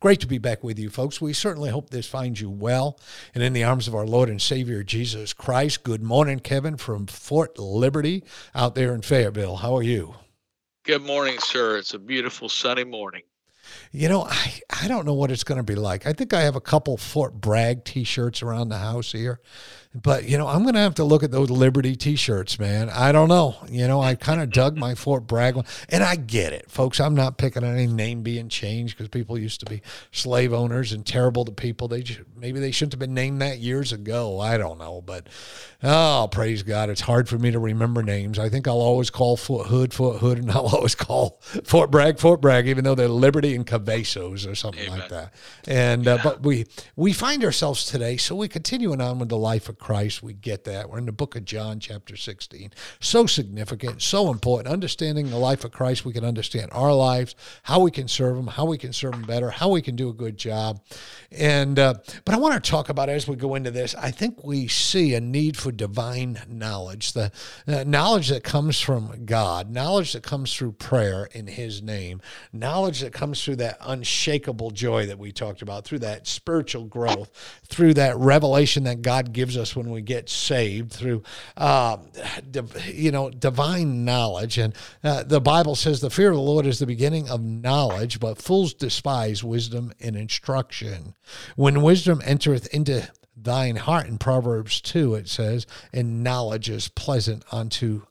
Great to be back with you, folks. We certainly hope this finds you well and in the arms of our Lord and Savior Jesus Christ. Good morning, Kevin, from Fort Liberty out there in Fayetteville. How are you? Good morning, sir. It's a beautiful sunny morning. You know, I, I don't know what it's going to be like. I think I have a couple Fort Bragg t shirts around the house here. But you know, I'm gonna have to look at those Liberty T-shirts, man. I don't know. You know, I kind of dug my Fort Bragg one, and I get it, folks. I'm not picking on any name being changed because people used to be slave owners and terrible to people. They just, maybe they shouldn't have been named that years ago. I don't know, but oh, praise God, it's hard for me to remember names. I think I'll always call Fort Hood Fort Hood, and I'll always call Fort Bragg Fort Bragg, even though they're Liberty and Cavazos or something Amen. like that. And yeah. uh, but we we find ourselves today, so we're continuing on with the life of Christ. We get that. We're in the book of John, chapter 16. So significant, so important. Understanding the life of Christ, we can understand our lives, how we can serve Him, how we can serve Him better, how we can do a good job. And, uh, but I want to talk about as we go into this, I think we see a need for divine knowledge, the uh, knowledge that comes from God, knowledge that comes through prayer in His name, knowledge that comes through that unshakable joy that we talked about, through that spiritual growth, through that revelation that God gives us when we get saved through, uh, you know, divine knowledge. And uh, the Bible says the fear of the Lord is the beginning of knowledge, but fools despise wisdom and instruction. When wisdom entereth into thine heart in Proverbs 2, it says, and knowledge is pleasant unto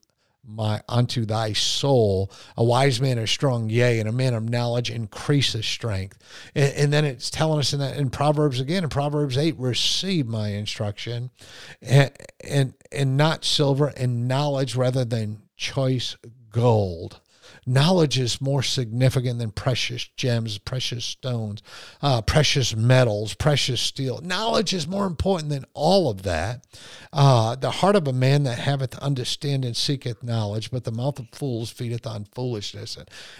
my unto thy soul. A wise man is strong, yea, and a man of knowledge increases strength. And, and, then it's telling us in that in Proverbs again, in Proverbs 8, receive my instruction and and, and not silver and knowledge rather than choice gold. Knowledge is more significant than precious gems, precious stones, uh, precious metals, precious steel. Knowledge is more important than all of that. Uh, the heart of a man that haveth understanding seeketh knowledge, but the mouth of fools feedeth on foolishness.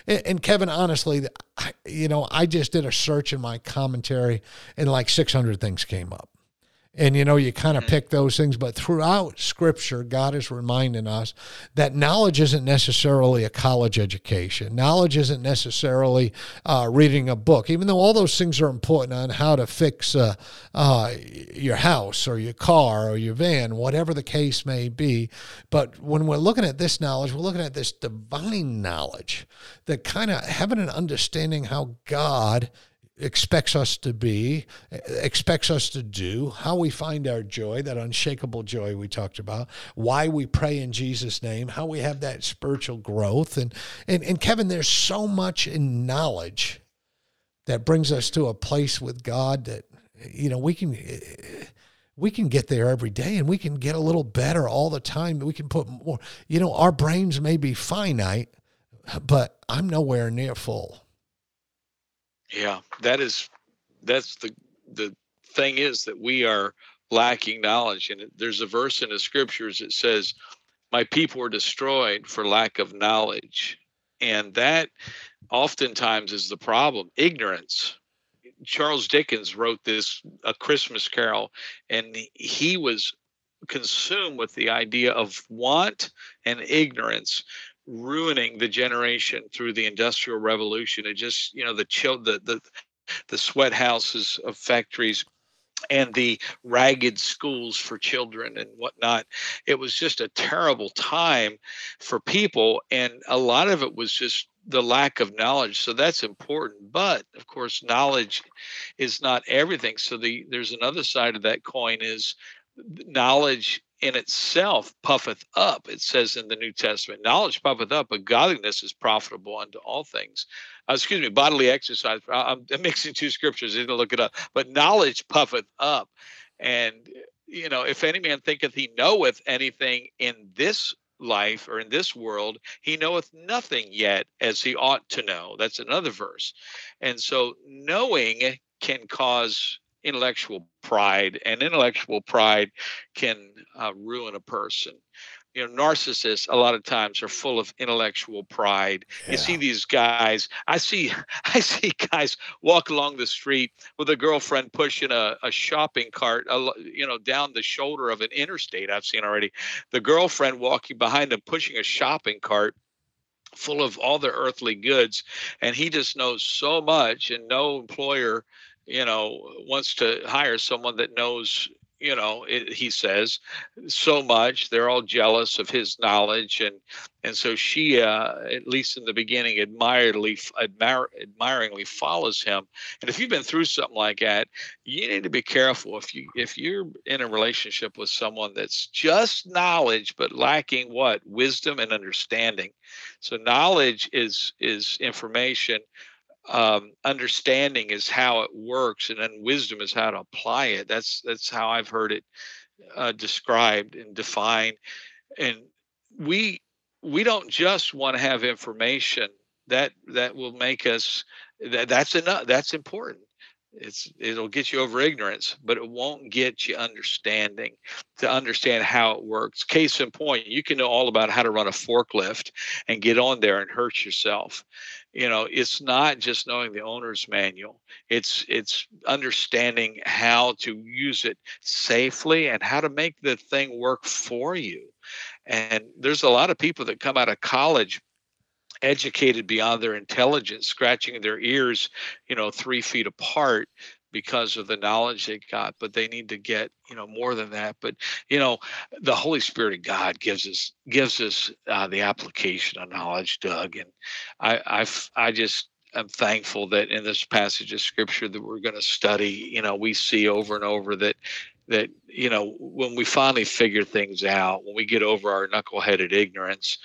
And, and Kevin, honestly, I, you know, I just did a search in my commentary, and like 600 things came up. And you know, you kind of mm-hmm. pick those things, but throughout Scripture, God is reminding us that knowledge isn't necessarily a college education. Knowledge isn't necessarily uh, reading a book, even though all those things are important on how to fix uh, uh, your house or your car or your van, whatever the case may be. But when we're looking at this knowledge, we're looking at this divine knowledge that kind of having an understanding how God expects us to be, expects us to do, how we find our joy, that unshakable joy we talked about, why we pray in Jesus' name, how we have that spiritual growth. And, and, and Kevin, there's so much in knowledge that brings us to a place with God that, you know, we can. We can get there every day and we can get a little better all the time. We can put more, you know, our brains may be finite, but I'm nowhere near full. Yeah, that is that's the the thing is that we are lacking knowledge and there's a verse in the scriptures that says my people are destroyed for lack of knowledge. And that oftentimes is the problem ignorance. Charles dickens wrote this a christmas carol and he was consumed with the idea of want and ignorance ruining the generation through the industrial revolution it just you know the chill the the the sweat houses of factories and the ragged schools for children and whatnot. It was just a terrible time for people, and a lot of it was just the lack of knowledge. So that's important. But of course, knowledge is not everything. So the there's another side of that coin is knowledge in itself puffeth up. It says in the New Testament, knowledge puffeth up, but godliness is profitable unto all things. Uh, excuse me, bodily exercise. I'm, I'm mixing two scriptures. I didn't look it up, but knowledge puffeth up. And, you know, if any man thinketh he knoweth anything in this life or in this world, he knoweth nothing yet as he ought to know. That's another verse. And so knowing can cause intellectual pride, and intellectual pride can uh, ruin a person. you know narcissists a lot of times are full of intellectual pride yeah. you see these guys i see i see guys walk along the street with a girlfriend pushing a, a shopping cart you know down the shoulder of an interstate i've seen already the girlfriend walking behind them pushing a shopping cart full of all the earthly goods and he just knows so much and no employer you know wants to hire someone that knows you know it, he says so much they're all jealous of his knowledge and and so she uh, at least in the beginning admiringly admire, admiringly follows him and if you've been through something like that you need to be careful if you if you're in a relationship with someone that's just knowledge but lacking what? Wisdom and understanding. So knowledge is is information um, understanding is how it works, and then wisdom is how to apply it. That's that's how I've heard it uh, described and defined. And we we don't just want to have information that that will make us that that's enough. That's important it's it'll get you over ignorance but it won't get you understanding to understand how it works case in point you can know all about how to run a forklift and get on there and hurt yourself you know it's not just knowing the owner's manual it's it's understanding how to use it safely and how to make the thing work for you. And there's a lot of people that come out of college educated beyond their intelligence, scratching their ears, you know, three feet apart because of the knowledge they got but they need to get you know more than that but you know the holy spirit of god gives us gives us uh, the application of knowledge doug and i i've i just i'm thankful that in this passage of scripture that we're going to study you know we see over and over that that you know when we finally figure things out when we get over our knuckleheaded ignorance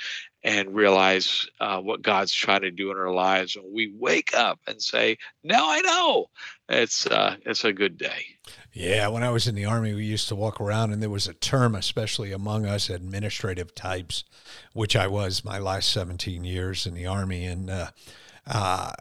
and realize uh, what God's trying to do in our lives. And we wake up and say, "Now I know." It's uh, it's a good day. Yeah, when I was in the army, we used to walk around, and there was a term, especially among us administrative types, which I was my last seventeen years in the army, and uh, uh,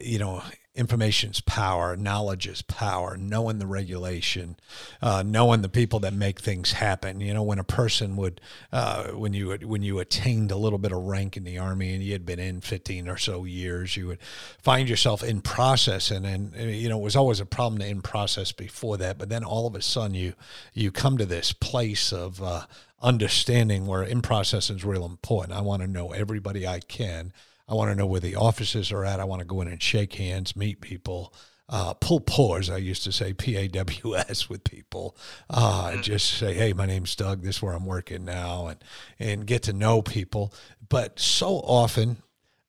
you know, information's power, knowledge is power, knowing the regulation, uh, knowing the people that make things happen. You know, when a person would, uh, when you when you attained a little bit of rank in the army and you had been in 15 or so years, you would find yourself in process, and and you know it was always a problem to in process before that, but then all of a sudden you you come to this place of uh, understanding where in process is real important. I want to know everybody I can I want to know where the offices are at. I want to go in and shake hands, meet people, uh, pull pores. I used to say P A W S with people. Uh, mm-hmm. Just say, hey, my name's Doug. This is where I'm working now, and and get to know people. But so often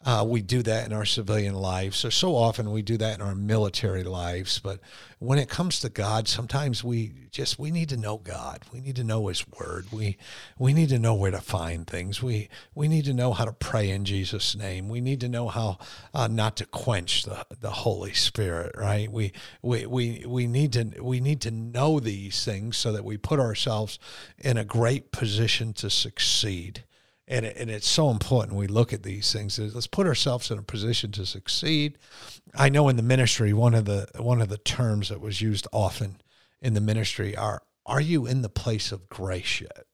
uh, we do that in our civilian lives. So, so often we do that in our military lives. But when it comes to God, sometimes we just, we need to know God. We need to know his word. We, we need to know where to find things. We, we need to know how to pray in Jesus name. We need to know how uh, not to quench the, the Holy Spirit, right? We, we, we, we need to, we need to know these things so that we put ourselves in a great position to succeed and it, and it's so important we look at these things let's put ourselves in a position to succeed. I know in the ministry one of the one of the terms that was used often in the ministry are are you in the place of grace yet?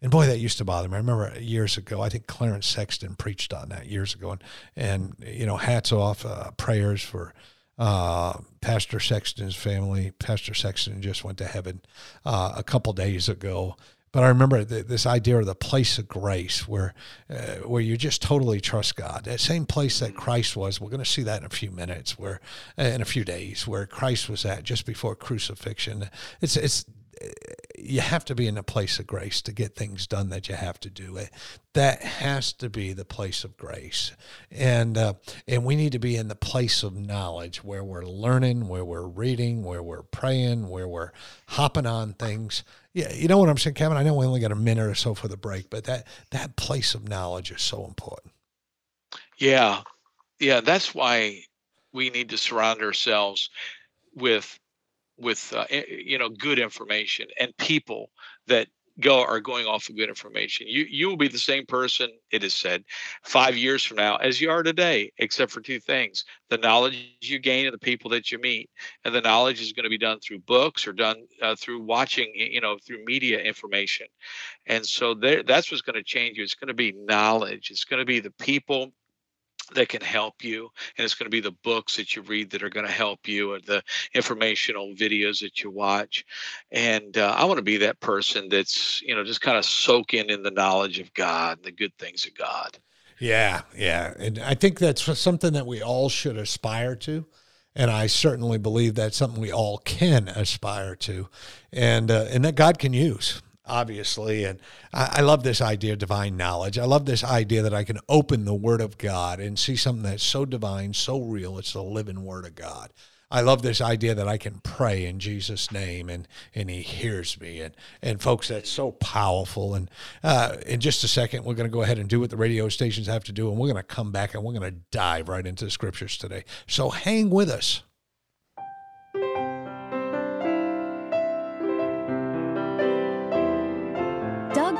And boy that used to bother me. I remember years ago i think clarence sexton preached on that years ago. And and you know hats off uh, prayers for uh, Pastor Sexton's family. Pastor Sexton just went to heaven uh, a couple days ago, but I remember this idea of the place of grace, where uh, where you just totally trust God. That same place that Christ was. We're going to see that in a few minutes, where uh, in a few days, where Christ was at just before crucifixion. It's it's you have to be in a place of grace to get things done that you have to do. It that has to be the place of grace, and uh, and we need to be in the place of knowledge where we're learning, where we're reading, where we're praying, where we're hopping on things. Yeah, you know what I'm saying, Kevin. I know we only got a minute or so for the break, but that that place of knowledge is so important. Yeah, yeah. That's why we need to surround ourselves with with uh, you know good information and people that go are going off of good information. You you will be the same person, it is said, five years from now as you are today, except for two things: the knowledge you gain and the people that you meet, and the knowledge is going to be done through books or done uh, through watching, you know, through media information, and so there, that's what's going to change you. It's going to be knowledge. It's going to be the people that can help you and it's going to be the books that you read that are going to help you and the informational videos that you watch and uh, i want to be that person that's you know just kind of soaking in the knowledge of god and the good things of god. Yeah yeah and i think that's something that we all should aspire to and I certainly believe that's something we all can aspire to, and uh, and that God can use obviously. And I, I, love this idea of divine knowledge. I love this idea that I can open the Word of God and see something that's so divine, so real. It's the living Word of God. I love this idea that I can pray in Jesus' name and, and He hears me. And, and folks, that's so powerful. And uh, in just a second, we're going to go ahead and do what the radio stations have to do. And we're going to come back and we're going to dive right into the scriptures today. So hang with us.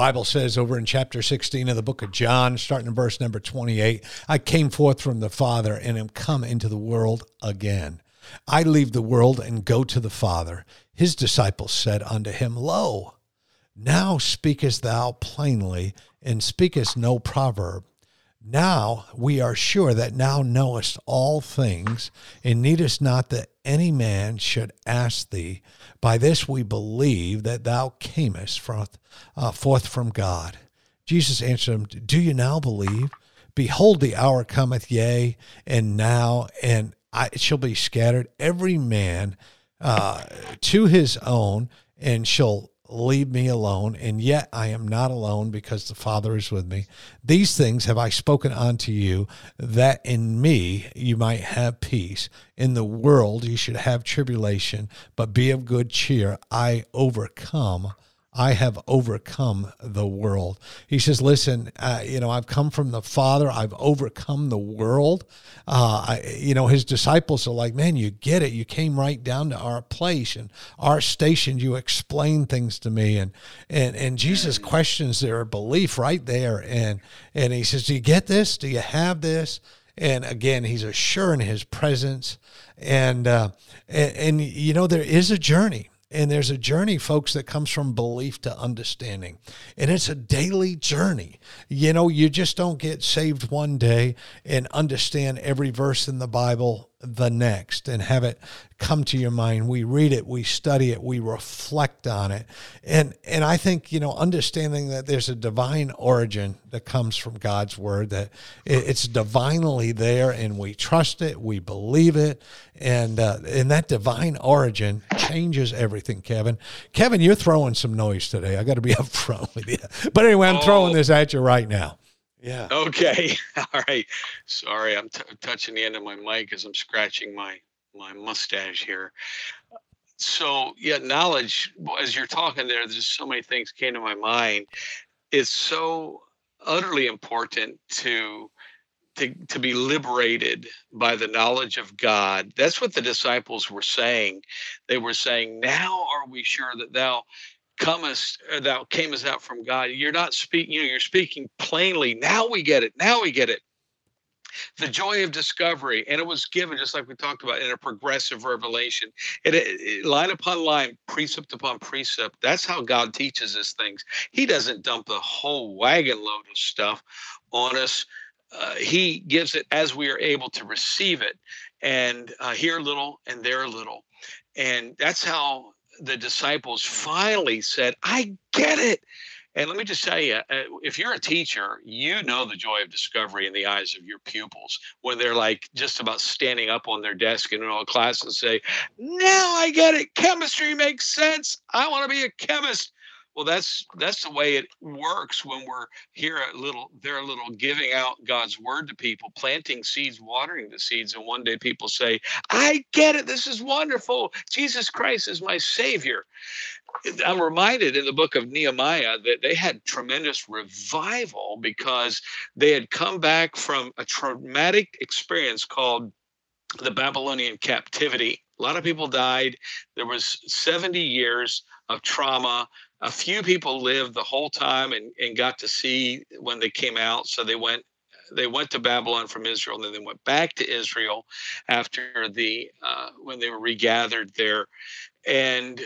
Bible says over in chapter 16 of the book of John, starting in verse number 28, I came forth from the Father and am come into the world again. I leave the world and go to the Father. His disciples said unto him, Lo, now speakest thou plainly, and speakest no proverb. Now we are sure that thou knowest all things, and needest not that any man should ask thee. By this we believe that thou camest forth, uh, forth from God. Jesus answered him, Do you now believe? Behold, the hour cometh, yea, and now, and I, it shall be scattered every man uh, to his own, and shall leave me alone, and yet I am not alone because the Father is with me. These things have I spoken unto you, that in me you might have peace. In the world you should have tribulation, but be of good cheer. I overcome I have overcome the world. He says, Listen, uh, you know, I've come from the Father, I've overcome the world. Uh, I, you know, his disciples are like, Man, you get it. You came right down to our place and our station. You explained things to me. And, and, and Jesus questions their belief right there. And, and he says, Do you get this? Do you have this? And again, he's assuring his presence. And, uh, and, and, you know, there is a journey and there's a journey, folks, that comes from belief to understanding. And it's a daily journey. You know, you just don't get saved one day and understand every verse in the Bible the next and have it come to your mind. We read it, we study it, we reflect on it. And and I think, you know, understanding that there's a divine origin that comes from God's word that it's divinely there and we trust it, we believe it, and uh, and that divine origin changes everything, Kevin. Kevin, you're throwing some noise today. I got to be upfront with you. But anyway, I'm oh. throwing this at you right now. Yeah. Okay. All right. Sorry, I'm t- touching the end of my mic as I'm scratching my my mustache here. So yeah, knowledge. As you're talking there, there's so many things came to my mind. It's so utterly important to to, to be liberated by the knowledge of God. That's what the disciples were saying. They were saying, Now are we sure that thou comest uh, thou camest out from God. You're not speaking, you know, you're speaking plainly. Now we get it. Now we get it. The joy of discovery, and it was given just like we talked about in a progressive revelation. It, it, it, line upon line, precept upon precept. That's how God teaches us things. He doesn't dump the whole wagon load of stuff on us. Uh, he gives it as we are able to receive it, and uh, here a little and there a little, and that's how the disciples finally said, I get it. And let me just tell you, uh, if you're a teacher, you know the joy of discovery in the eyes of your pupils when they're like just about standing up on their desk in all class and say, Now I get it. Chemistry makes sense. I want to be a chemist. Well, that's that's the way it works when we're here a little, they're a little giving out God's word to people, planting seeds, watering the seeds, and one day people say, "I get it. This is wonderful. Jesus Christ is my Savior." I'm reminded in the book of Nehemiah that they had tremendous revival because they had come back from a traumatic experience called the Babylonian captivity. A lot of people died. There was 70 years of trauma. A few people lived the whole time and, and got to see when they came out. So they went they went to Babylon from Israel, and then they went back to Israel after the uh, when they were regathered there. And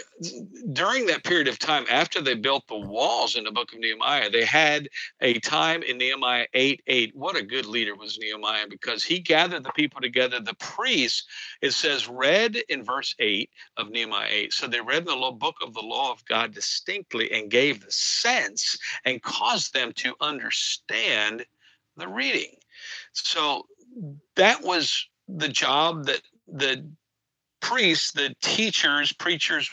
during that period of time, after they built the walls in the book of Nehemiah, they had a time in Nehemiah 8 8. What a good leader was Nehemiah because he gathered the people together. The priests, it says, read in verse 8 of Nehemiah 8. So they read in the book of the law of God distinctly and gave the sense and caused them to understand the reading. So that was the job that the priests, the teachers, preachers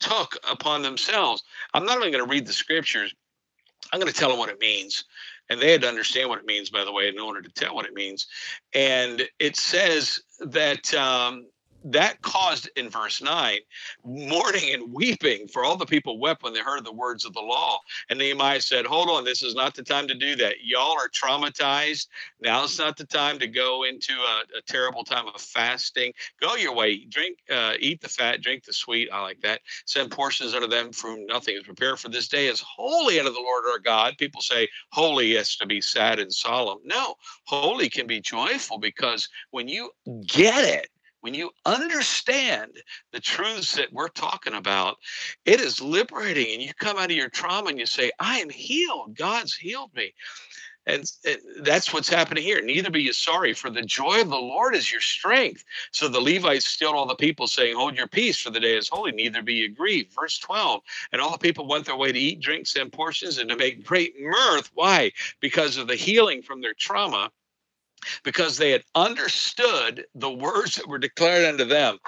took upon themselves. I'm not only going to read the scriptures, I'm going to tell them what it means. And they had to understand what it means, by the way, in order to tell what it means. And it says that um, that caused in verse 9 mourning and weeping for all the people wept when they heard the words of the law. And nehemiah said hold on this is not the time to do that. Y'all are traumatized. Now it's not the time to go into a, a terrible time of fasting. Go your way. Drink uh, eat the fat drink the sweet. I like that. Send portions unto them from nothing is prepared for this day is holy unto the lord our god. People say holy is to be sad and solemn. No holy can be joyful because when you get it when you understand the truths that we're talking about, it is liberating. And you come out of your trauma and you say, I am healed. God's healed me. And, that's what's happening here. Neither be you sorry, for the joy of the Lord is your strength. So the Levites stilled all the people, saying, Hold your peace, for the day is holy, neither be you grieved. Verse 12. And all the people went their way to eat, drink, send portions, and to make great mirth. Why? Because of the healing from their trauma because they had understood the words that were declared unto them.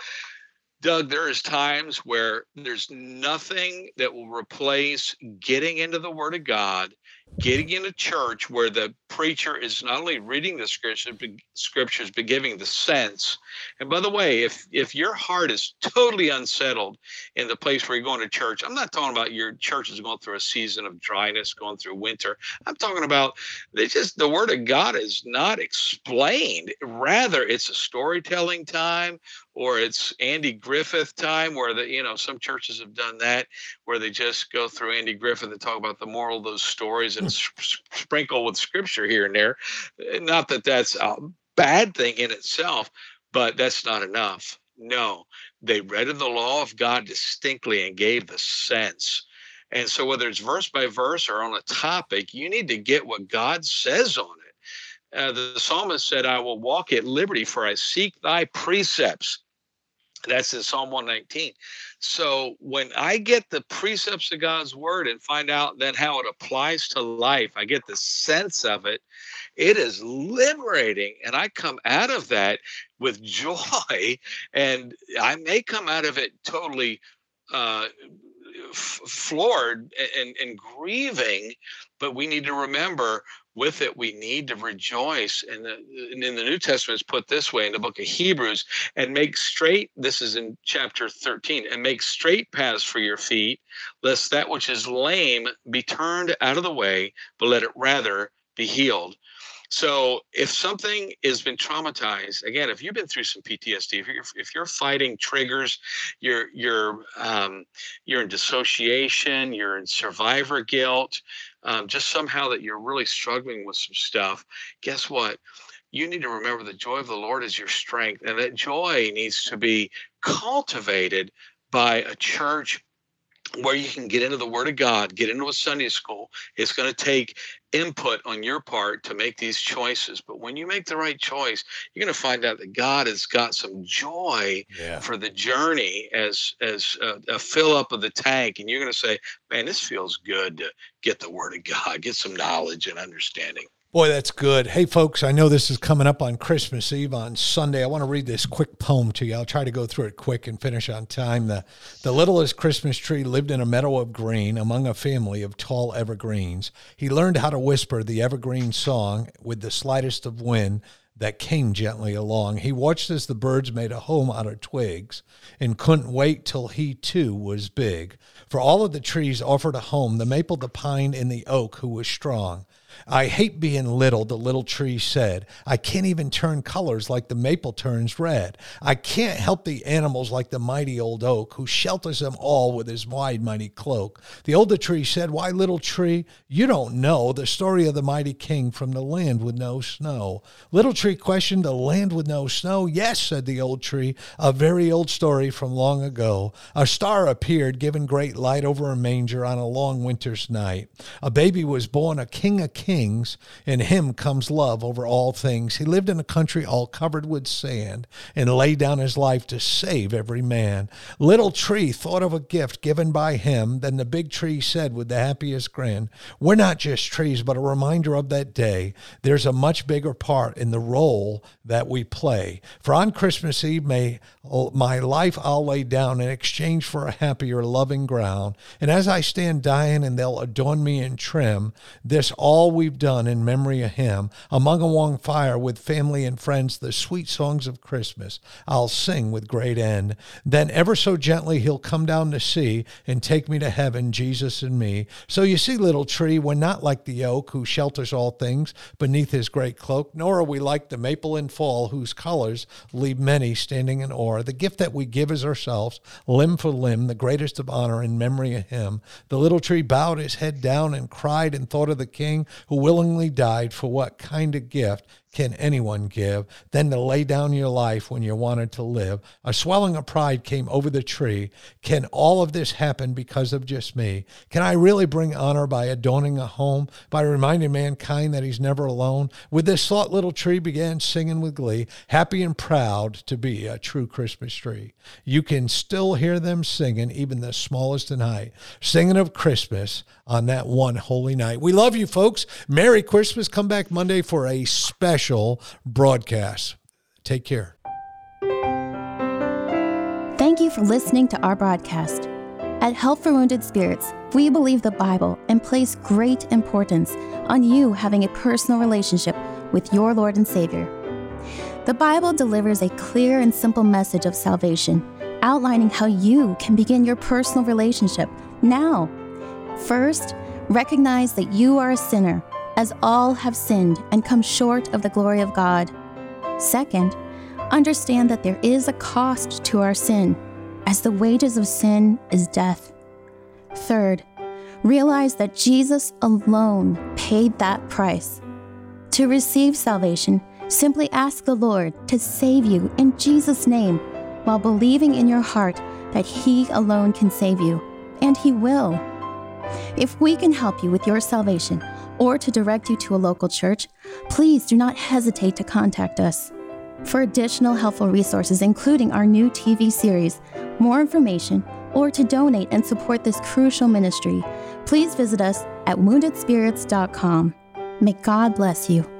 Doug, there is times where there's nothing that will replace getting into the Word of God getting into church where the preacher is not only reading the scriptures but, scriptures but giving the sense. And by the way if if your heart is totally unsettled in the place where you're going to church i'm not talking about your church is going through a season of dryness going through winter. I'm talking about they just the word of god is not explained. Rather it's a storytelling time or it's Andy Griffith time where the you know some churches have done that where they just go through Andy Griffith and talk about the moral of those stories and hmm. sprinkle with scripture here and there. Not that that's a bad thing in itself, but that's not enough. No, they read in the law of God distinctly and gave the sense. And so, whether it's verse by verse or on a topic, you need to get what God says on it. Uh, the psalmist said, I will walk at liberty, for I seek thy precepts. That's in Psalm 119. So when I get the precepts of God's word and find out then how it applies to life, I get the sense of it. It is liberating. And I come out of that with joy. And I may come out of it totally uh, floored and, and grieving, but we need to remember with it we need to rejoice and, and in the new testament it's put this way in the book of hebrews and make straight this is in chapter 13 and make straight paths for your feet lest that which is lame be turned out of the way but let it rather be healed. So if something has been traumatized, again, if you've been through some PTSD, if you're if you're fighting triggers, you're you're um, you're in dissociation, you're in survivor guilt, um, just somehow that you're really struggling with some stuff. Guess what? You need to remember the joy of the Lord is your strength, and that joy needs to be cultivated by a church where you can get into the Word of God, get into a Sunday school. It's going to take input on your part to make these choices. But when you make the right choice, you're going to find out that God has got some joy yeah. for the journey as as a, a fill up of the tank, and you're going to say, "Man, this feels good to get the Word of God, get some knowledge and understanding." Boy, that's good. Hey, folks, I know this is coming up on Christmas Eve on Sunday. I want to read this quick poem to you. I'll try to go through it quick and finish on time. The, the littlest Christmas tree lived in a meadow of green among a family of tall evergreens. He learned how to whisper the evergreen song with the slightest of wind that came gently along. He watched as the birds made a home out of twigs and couldn't wait till he too was big. For all of the trees offered a home the maple, the pine, and the oak, who was strong. I hate being little, the little tree said. I can't even turn colors like the maple turns red. I can't help the animals like the mighty old oak, who shelters them all with his wide, mighty cloak. The older tree said, Why, little tree, you don't know the story of the mighty king from the land with no snow. Little tree questioned, The land with no snow? Yes, said the old tree, a very old story from long ago. A star appeared, giving great light over a manger on a long winter's night. A baby was born, a king, a kings. In him comes love over all things. He lived in a country all covered with sand and laid down his life to save every man. Little tree thought of a gift given by him. Then the big tree said with the happiest grin, We're not just trees, but a reminder of that day. There's a much bigger part in the role that we play. For on Christmas Eve, may my life I'll lay down in exchange for a happier, loving ground. And as I stand dying and they'll adorn me in trim, this all we've done in memory of him, among a warm fire with family and friends, the sweet songs of Christmas I'll sing with great end. Then ever so gently he'll come down to see and take me to heaven, Jesus and me. So you see, little tree, we're not like the oak who shelters all things beneath his great cloak, nor are we like the maple in fall whose colors leave many standing in awe. The gift that we give is ourselves, limb for limb, the greatest of honor in memory of him. The little tree bowed his head down and cried and thought of the king who willingly died for what kind of gift can anyone give than to lay down your life when you wanted to live? A swelling of pride came over the tree. Can all of this happen because of just me? Can I really bring honor by adorning a home, by reminding mankind that he's never alone? With this thought, little tree began singing with glee, happy and proud to be a true Christmas tree. You can still hear them singing, even the smallest in height, singing of Christmas on that one holy night. We love you, folks. Merry Christmas. Come back Monday for a special broadcast. Take care. Thank you for listening to our broadcast. At Help for Wounded Spirits, we believe the Bible and place great importance on you having a personal relationship with your Lord and Savior. The Bible delivers a clear and simple message of salvation, outlining how you can begin your personal relationship now First, recognize that you are a sinner, as all have sinned and come short of the glory of God. Second, understand that there is a cost to our sin, as the wages of sin is death. Third, realize that Jesus alone paid that price. To receive salvation, simply ask the Lord to save you in Jesus' name while believing in your heart that He alone can save you, and He will. If we can help you with your salvation or to direct you to a local church, please do not hesitate to contact us. For additional helpful resources, including our new TV series, more information, or to donate and support this crucial ministry, please visit us at woundedspirits.com. May God bless you.